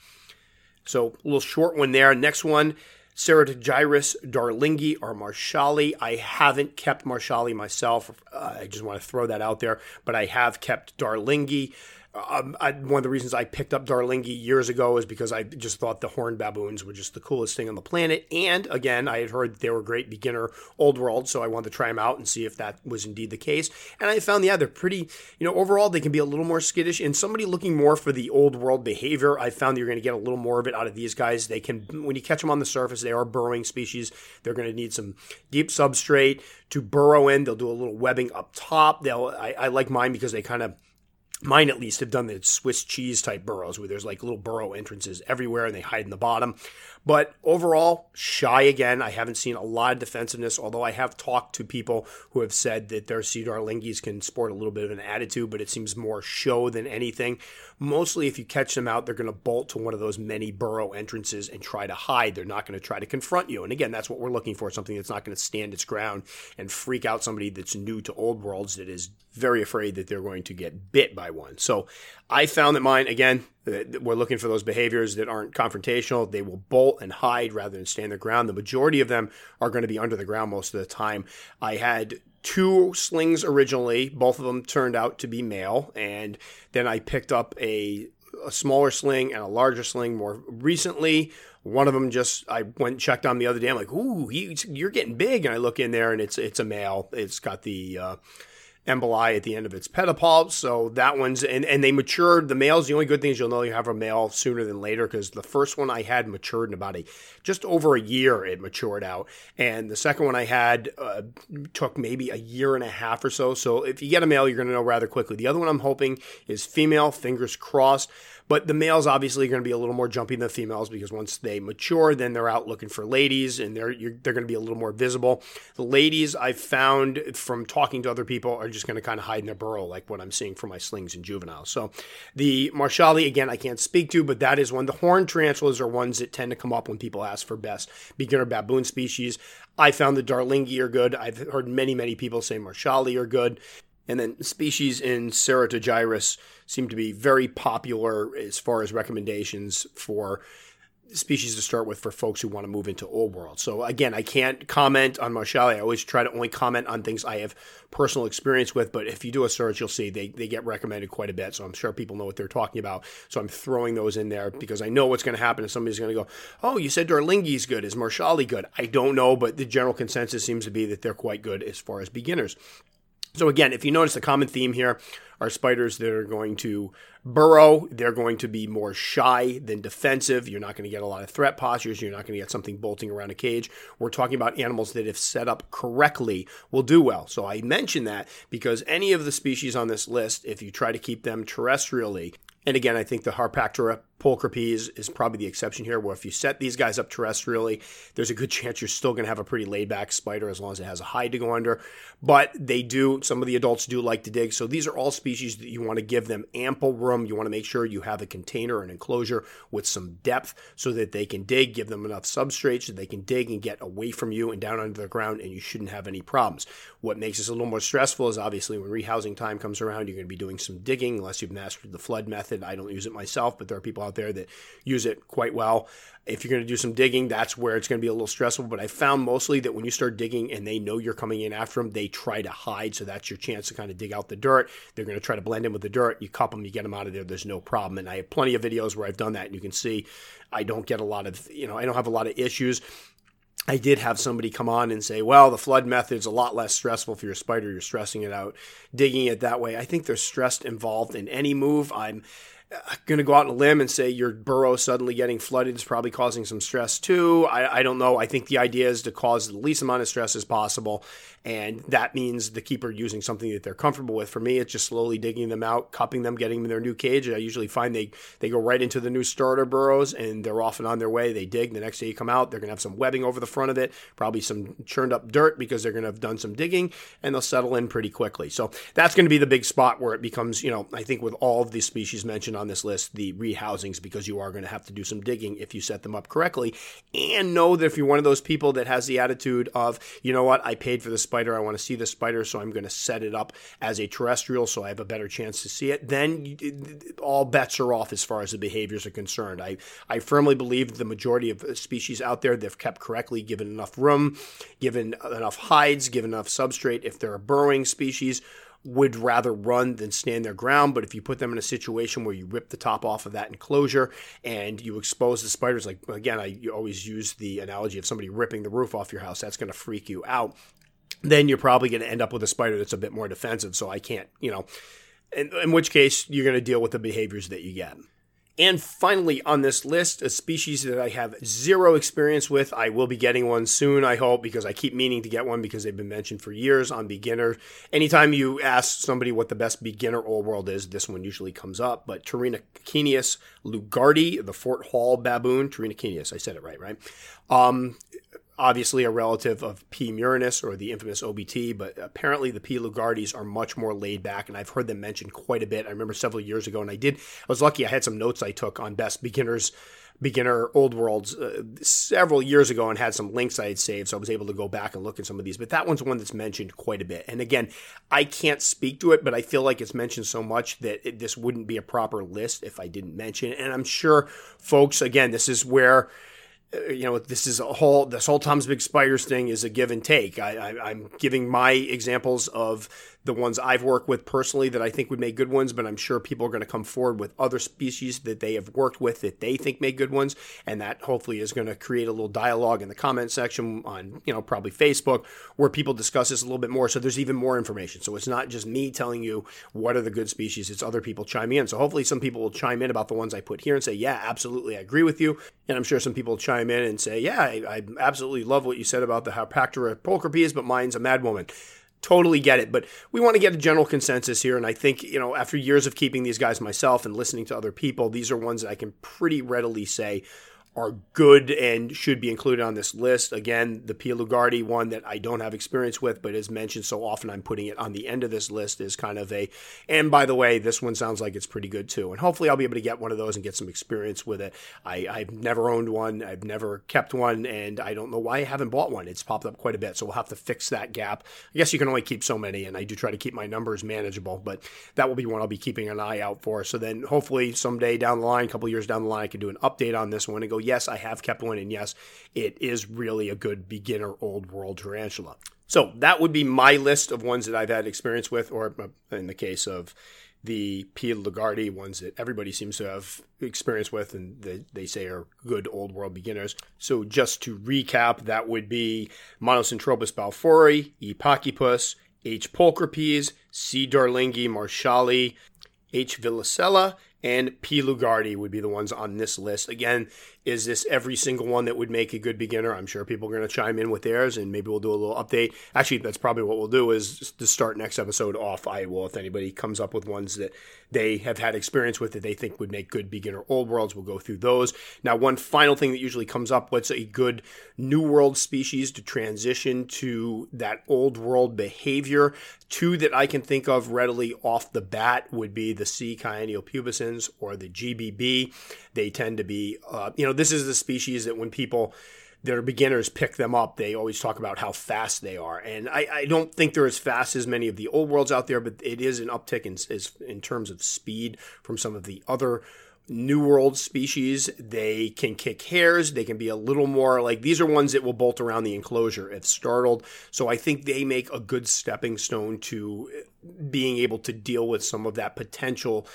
So a little short one there. Next one, Ceratogyrus darlingi or Marshalli. I haven't kept Marshalli myself. Uh, I just want to throw that out there, but I have kept darlingi. Um, I, one of the reasons I picked up Darlingi years ago is because I just thought the horned baboons were just the coolest thing on the planet. And again, I had heard they were great beginner old world, so I wanted to try them out and see if that was indeed the case. And I found, yeah, they're pretty, you know, overall they can be a little more skittish. And somebody looking more for the old world behavior, I found you're going to get a little more of it out of these guys. They can, when you catch them on the surface, they are burrowing species. They're going to need some deep substrate to burrow in. They'll do a little webbing up top. They'll, I, I like mine because they kind of, mine at least have done the Swiss cheese type burrows where there's like little burrow entrances everywhere and they hide in the bottom. But overall, shy again. I haven't seen a lot of defensiveness, although I have talked to people who have said that their Cedar Darlingies can sport a little bit of an attitude, but it seems more show than anything. Mostly, if you catch them out, they're going to bolt to one of those many burrow entrances and try to hide. They're not going to try to confront you. And again, that's what we're looking for something that's not going to stand its ground and freak out somebody that's new to old worlds that is very afraid that they're going to get bit by one. So I found that mine, again, we're looking for those behaviors that aren't confrontational. They will bolt and hide rather than stand their ground. The majority of them are going to be under the ground most of the time. I had two slings originally. Both of them turned out to be male. And then I picked up a, a smaller sling and a larger sling more recently. One of them just I went checked on the other day. I'm like, ooh, he, you're getting big. And I look in there and it's it's a male. It's got the uh, emboli at the end of its pedipalp. So that one's and, and they matured. The males, the only good thing is you'll know you have a male sooner than later because the first one I had matured in about a just over a year. It matured out, and the second one I had uh, took maybe a year and a half or so. So if you get a male, you're going to know rather quickly. The other one I'm hoping is female. Fingers crossed. But the males obviously are going to be a little more jumpy than the females because once they mature, then they're out looking for ladies and they're they're going to be a little more visible. The ladies I've found from talking to other people are just going to kind of hide in their burrow, like what I'm seeing from my slings and juveniles. So the Marshalli, again, I can't speak to, but that is one. The horned tarantulas are ones that tend to come up when people ask for best beginner baboon species. I found the Darlingi are good. I've heard many, many people say Marshalli are good. And then species in Ceratogyrus seem to be very popular as far as recommendations for species to start with for folks who want to move into old world. So again, I can't comment on Marshalli. I always try to only comment on things I have personal experience with, but if you do a search, you'll see they, they get recommended quite a bit. So I'm sure people know what they're talking about. So I'm throwing those in there because I know what's going to happen if somebody's going to go, oh, you said Darlingi's good. Is Marshalli good? I don't know, but the general consensus seems to be that they're quite good as far as beginners. So again, if you notice the common theme here are spiders that are going to burrow. They're going to be more shy than defensive. You're not going to get a lot of threat postures. You're not going to get something bolting around a cage. We're talking about animals that, if set up correctly, will do well. So I mention that because any of the species on this list, if you try to keep them terrestrially, and again, I think the Harpactira pulchripes is probably the exception here, where if you set these guys up terrestrially, there's a good chance you're still going to have a pretty laid back spider as long as it has a hide to go under. But they do, some of the adults do like to dig. So these are all species that you want to give them ample room. You want to make sure you have a container, an enclosure with some depth so that they can dig, give them enough substrate so they can dig and get away from you and down under the ground, and you shouldn't have any problems. What makes this a little more stressful is obviously when rehousing time comes around, you're going to be doing some digging unless you've mastered the flood method. I don't use it myself, but there are people out there that use it quite well. If you're going to do some digging, that's where it's going to be a little stressful. But I found mostly that when you start digging and they know you're coming in after them, they try to hide. So that's your chance to kind of dig out the dirt. They're going to try to blend in with the dirt. You cup them, you get them out of there. There's no problem. And I have plenty of videos where I've done that. And you can see I don't get a lot of, you know, I don't have a lot of issues. I did have somebody come on and say, well, the flood method's a lot less stressful for your spider. You're stressing it out, digging it that way. I think there's stress involved in any move. I'm going to go out on a limb and say your burrow suddenly getting flooded is probably causing some stress too. I, I, don't know. I think the idea is to cause the least amount of stress as possible. And that means the keeper using something that they're comfortable with. For me, it's just slowly digging them out, cupping them, getting them in their new cage. I usually find they, they go right into the new starter burrows and they're off and on their way. They dig. The next day you come out, they're going to have some webbing over the front of it, probably some churned up dirt because they're going to have done some digging and they'll settle in pretty quickly. So that's going to be the big spot where it becomes, you know, I think with all of these species mentioned on this list, the rehousings, because you are going to have to do some digging if you set them up correctly. And know that if you're one of those people that has the attitude of, you know what, I paid for the spider, I want to see the spider, so I'm going to set it up as a terrestrial so I have a better chance to see it, then all bets are off as far as the behaviors are concerned. I, I firmly believe the majority of uh, species out there, they've kept correctly, given enough room, given enough hides, given enough substrate. If they're a burrowing species, would rather run than stand their ground. But if you put them in a situation where you rip the top off of that enclosure and you expose the spiders, like again, I always use the analogy of somebody ripping the roof off your house, that's going to freak you out. Then you're probably going to end up with a spider that's a bit more defensive. So I can't, you know, in, in which case you're going to deal with the behaviors that you get. And finally, on this list, a species that I have zero experience with. I will be getting one soon, I hope, because I keep meaning to get one because they've been mentioned for years on beginner. Anytime you ask somebody what the best beginner old world is, this one usually comes up. But Pterinaceneus lugardi, the Fort Hall baboon, Pterinaceneus, I said it right, right? Um, obviously a relative of P. murinus or the infamous OBT, but apparently the P. lugardis are much more laid back, and I've heard them mentioned quite a bit. I remember several years ago, and I did. I was lucky; I had some notes I took on best beginners, beginner old worlds uh, several years ago, and had some links I had saved, so I was able to go back and look at some of these. But that one's one that's mentioned quite a bit. And again, I can't speak to it, but I feel like it's mentioned so much that it, this wouldn't be a proper list if I didn't mention it. And I'm sure, folks, again, this is where Uh, you know, this is a whole, this whole Tom's Big Spiders thing is a give and take. I, I, I'm giving my examples of the ones I've worked with personally that I think would make good ones, but I'm sure people are going to come forward with other species that they have worked with that they think make good ones, and that hopefully is going to create a little dialogue in the comment section on, you know, probably Facebook where people discuss this a little bit more. So there's even more information. So it's not just me telling you what are the good species; it's other people chiming in. So hopefully some people will chime in about the ones I put here and say, yeah, absolutely, I agree with you, and I'm sure some people chime in and say, yeah, I, I absolutely love what you said about the Harpactira pulchripes, but mine's a mad woman totally get it. But we want to get a general consensus here. And I think, you know, after years of keeping these guys myself and listening to other people, these are ones that I can pretty readily say are good and should be included on this list. Again, the P. lugardii one that I don't have experience with, but is mentioned so often, I'm putting it on the end of this list is kind of a. And by the way, this one sounds like it's pretty good too. And hopefully, I'll be able to get one of those and get some experience with it. I, I've never owned one, I've never kept one, and I don't know why I haven't bought one. It's popped up quite a bit, so we'll have to fix that gap. I guess you can only keep so many, and I do try to keep my numbers manageable, but that will be one I'll be keeping an eye out for. So then, hopefully, someday down the line, a couple years down the line, I can do an update on this one and go, yes, I have kept one, and yes, it is really a good beginner old world tarantula. So that would be my list of ones that I've had experience with, or uh, in the case of the P. lugardii, ones that everybody seems to have experience with and they, they say are good old world beginners. So just to recap, that would be Monocentropus balfouri, E. pachypus, H. pulchripes, C. darlingi marshalli, H. villicella, and P. lugardii would be the ones on this list. Again, is this every single one that would make a good beginner? I'm sure people are going to chime in with theirs, and maybe we'll do a little update. Actually, that's probably what we'll do is to start next episode off. I will, if anybody comes up with ones that they have had experience with that they think would make good beginner old worlds, we'll go through those. Now, one final thing that usually comes up: what's a good new world species to transition to that old world behavior? Two that I can think of readily off the bat would be the C. pubescens or the GBB. They tend to be, uh, you know, this is the species that when people that are beginners pick them up, they always talk about how fast they are. And I, I, don't think they're as fast as many of the old worlds out there, but it is an uptick in, in terms of speed from some of the other New World species. They can kick hairs. They can be a little more like these are ones that will bolt around the enclosure if startled. So I think they make a good stepping stone to being able to deal with some of that potential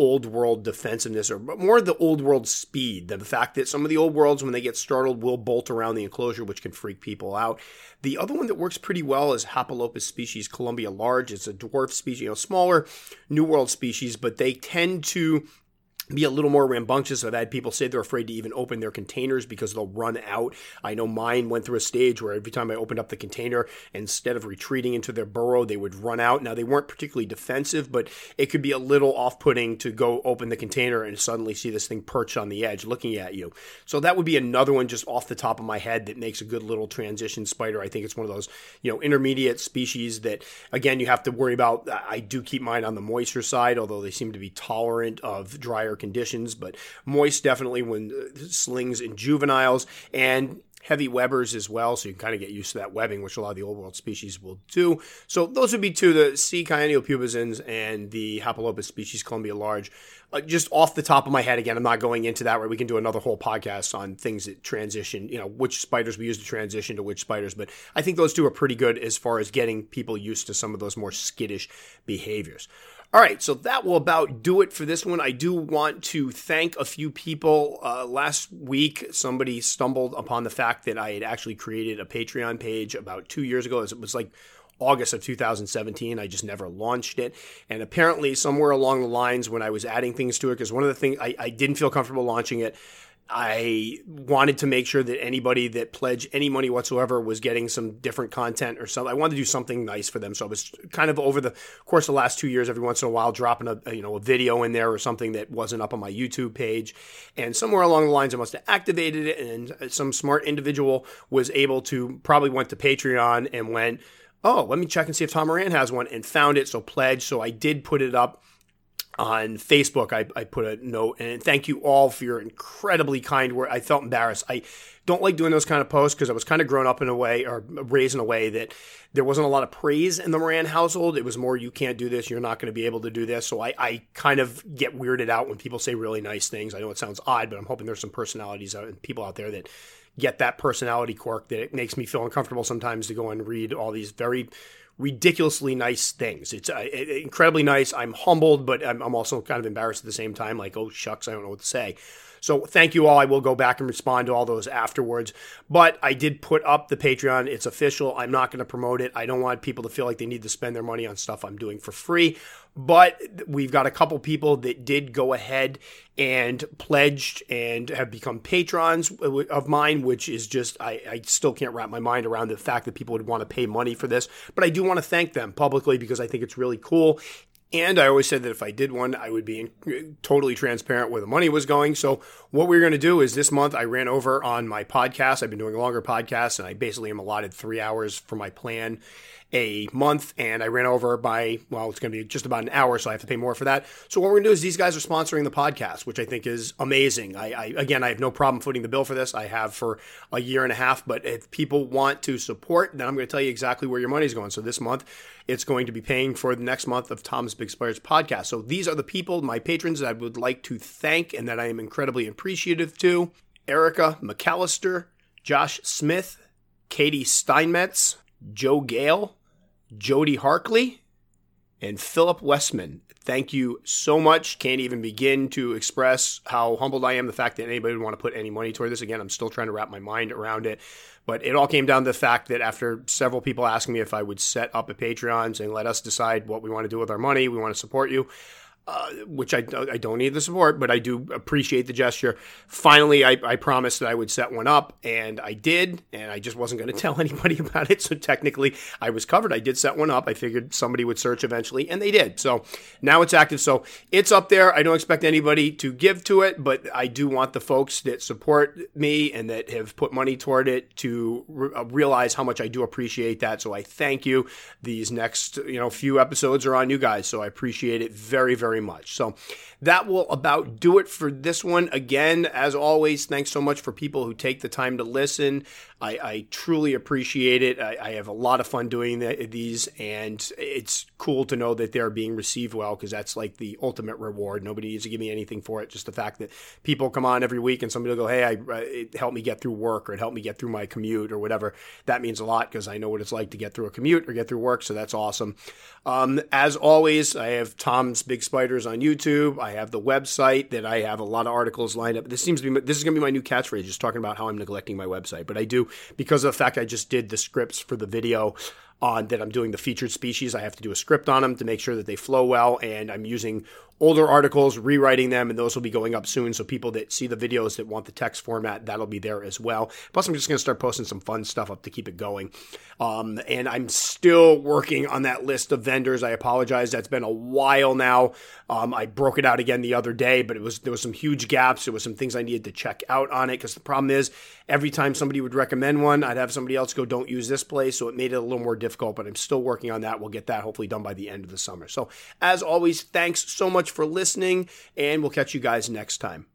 old world defensiveness or more the old world speed the fact that some of the old worlds when they get startled will bolt around the enclosure which can freak people out. The other one that works pretty well is Hapalopus species columbia large. It's a dwarf species you know smaller new world species but they tend to be a little more rambunctious. I've had people say they're afraid to even open their containers because they'll run out. I know mine went through a stage where every time I opened up the container, instead of retreating into their burrow, they would run out. Now, they weren't particularly defensive, but it could be a little off putting to go open the container and suddenly see this thing perched on the edge looking at you. So, that would be another one just off the top of my head that makes a good little transition spider. I think it's one of those, you know, intermediate species that, again, you have to worry about. I do keep mine on the moisture side, although they seem to be tolerant of drier conditions, but moist definitely when uh, slings in juveniles and heavy webbers as well, so you can kind of get used to that webbing, which a lot of the old world species will do. So those would be two, the C. pubescens and the Hapalopus species Columbia large. Uh, just off the top of my head, again, I'm not going into that where we can do another whole podcast on things that transition, you know, which spiders we use to transition to which spiders, but I think those two are pretty good as far as getting people used to some of those more skittish behaviors. All right, so that will about do it for this one. I do want to thank a few people. Uh, last week, somebody stumbled upon the fact that I had actually created a Patreon page about two years ago. It was like August of 2017. I just never launched it. And apparently, somewhere along the lines, when I was adding things to it, because one of the things I, I didn't feel comfortable launching it, I wanted to make sure that anybody that pledged any money whatsoever was getting some different content or something. I wanted to do something nice for them. So I was kind of over the course of the last two years, every once in a while, dropping a, you know a video in there or something that wasn't up on my YouTube page. And somewhere along the lines, I must have activated it, and some smart individual was able to probably went to Patreon and went, oh, let me check and see if Tom Moran has one, and found it. So pledged. So I did put it up on Facebook, I, I, put a note and thank you all for your incredibly kind word. I felt embarrassed. I don't like doing those kind of posts because I was kind of grown up in a way or raised in a way that there wasn't a lot of praise in the Moran household. It was more, you can't do this. You're not going to be able to do this. So I, I kind of get weirded out when people say really nice things. I know it sounds odd, but I'm hoping there's some personalities and people out there that get that personality quirk that it makes me feel uncomfortable sometimes to go and read all these very ridiculously nice things. It's uh, incredibly nice. I'm humbled, but I'm, I'm also kind of embarrassed at the same time. Like, oh shucks, I don't know what to say. So thank you all. I will go back and respond to all those afterwards. But I did put up the Patreon. It's official. I'm not going to promote it. I don't want people to feel like they need to spend their money on stuff I'm doing for free. But we've got a couple people that did go ahead and pledged and have become patrons of mine, which is just, I, I still can't wrap my mind around the fact that people would want to pay money for this. But I do want to thank them publicly because I think it's really cool. And I always said that if I did one, I would be totally transparent where the money was going. So, what we're going to do is this month I ran over on my podcast. I've been doing longer podcasts, and I basically am allotted three hours for my plan a month, and I ran over by, well, it's going to be just about an hour, so I have to pay more for that. So what we're going to do is these guys are sponsoring the podcast, which I think is amazing. I, I again, I have no problem footing the bill for this. I have for a year and a half, but if people want to support, then I'm going to tell you exactly where your money's going. So this month, it's going to be paying for the next month of Tom's Big Spiders podcast. So these are the people, my patrons, that I would like to thank and that I am incredibly appreciative to. Erica McAllister, Josh Smith, Katie Steinmetz, Joe Gale, Jody Harkley, and Philip Westman. Thank you so much. Can't even begin to express how humbled I am the fact that anybody would want to put any money toward this. Again, I'm still trying to wrap my mind around it. But it all came down to the fact that after several people asking me if I would set up a Patreon saying, let us decide what we want to do with our money, we want to support you. Uh, which I, I don't need the support, but I do appreciate the gesture. Finally, I, I promised that I would set one up, and I did, and I just wasn't going to tell anybody about it. So technically, I was covered. I did set one up. I figured somebody would search eventually, and they did. So now it's active. So it's up there. I don't expect anybody to give to it, but I do want the folks that support me and that have put money toward it to re- uh, realize how much I do appreciate that. So I thank you. These next you know few episodes are on you guys, so I appreciate it very very very much. So that will about do it for this one. Again, as always, thanks so much for people who take the time to listen. I, I truly appreciate it. I, I, have a lot of fun doing the, these, and it's cool to know that they're being received well because that's like the ultimate reward. Nobody needs to give me anything for it. Just the fact that people come on every week and somebody will go, "Hey, I, it helped me get through work, or it helped me get through my commute, or whatever." That means a lot because I know what it's like to get through a commute or get through work. So that's awesome. Um, as always, I have Tom's Big Spiders on YouTube. I have the website that I have a lot of articles lined up. This seems to be this is going to be my new catchphrase, just talking about how I'm neglecting my website. But I do because of the fact I just did the scripts for the video on that I'm doing the featured species. I have to do a script on them to make sure that they flow well, and I'm using older articles, rewriting them, and those will be going up soon. So people that see the videos that want the text format, that'll be there as well. Plus, I'm just going to start posting some fun stuff up to keep it going. Um, and I'm still working on that list of vendors. I apologize. That's been a while now. Um, I broke it out again the other day, but it was there was some huge gaps. There was some things I needed to check out on it because the problem is every time somebody would recommend one, I'd have somebody else go, "Don't use this place," so it made it a little more difficult. But I'm still working on that. We'll get that hopefully done by the end of the summer. So as always, thanks so much for listening, and we'll catch you guys next time.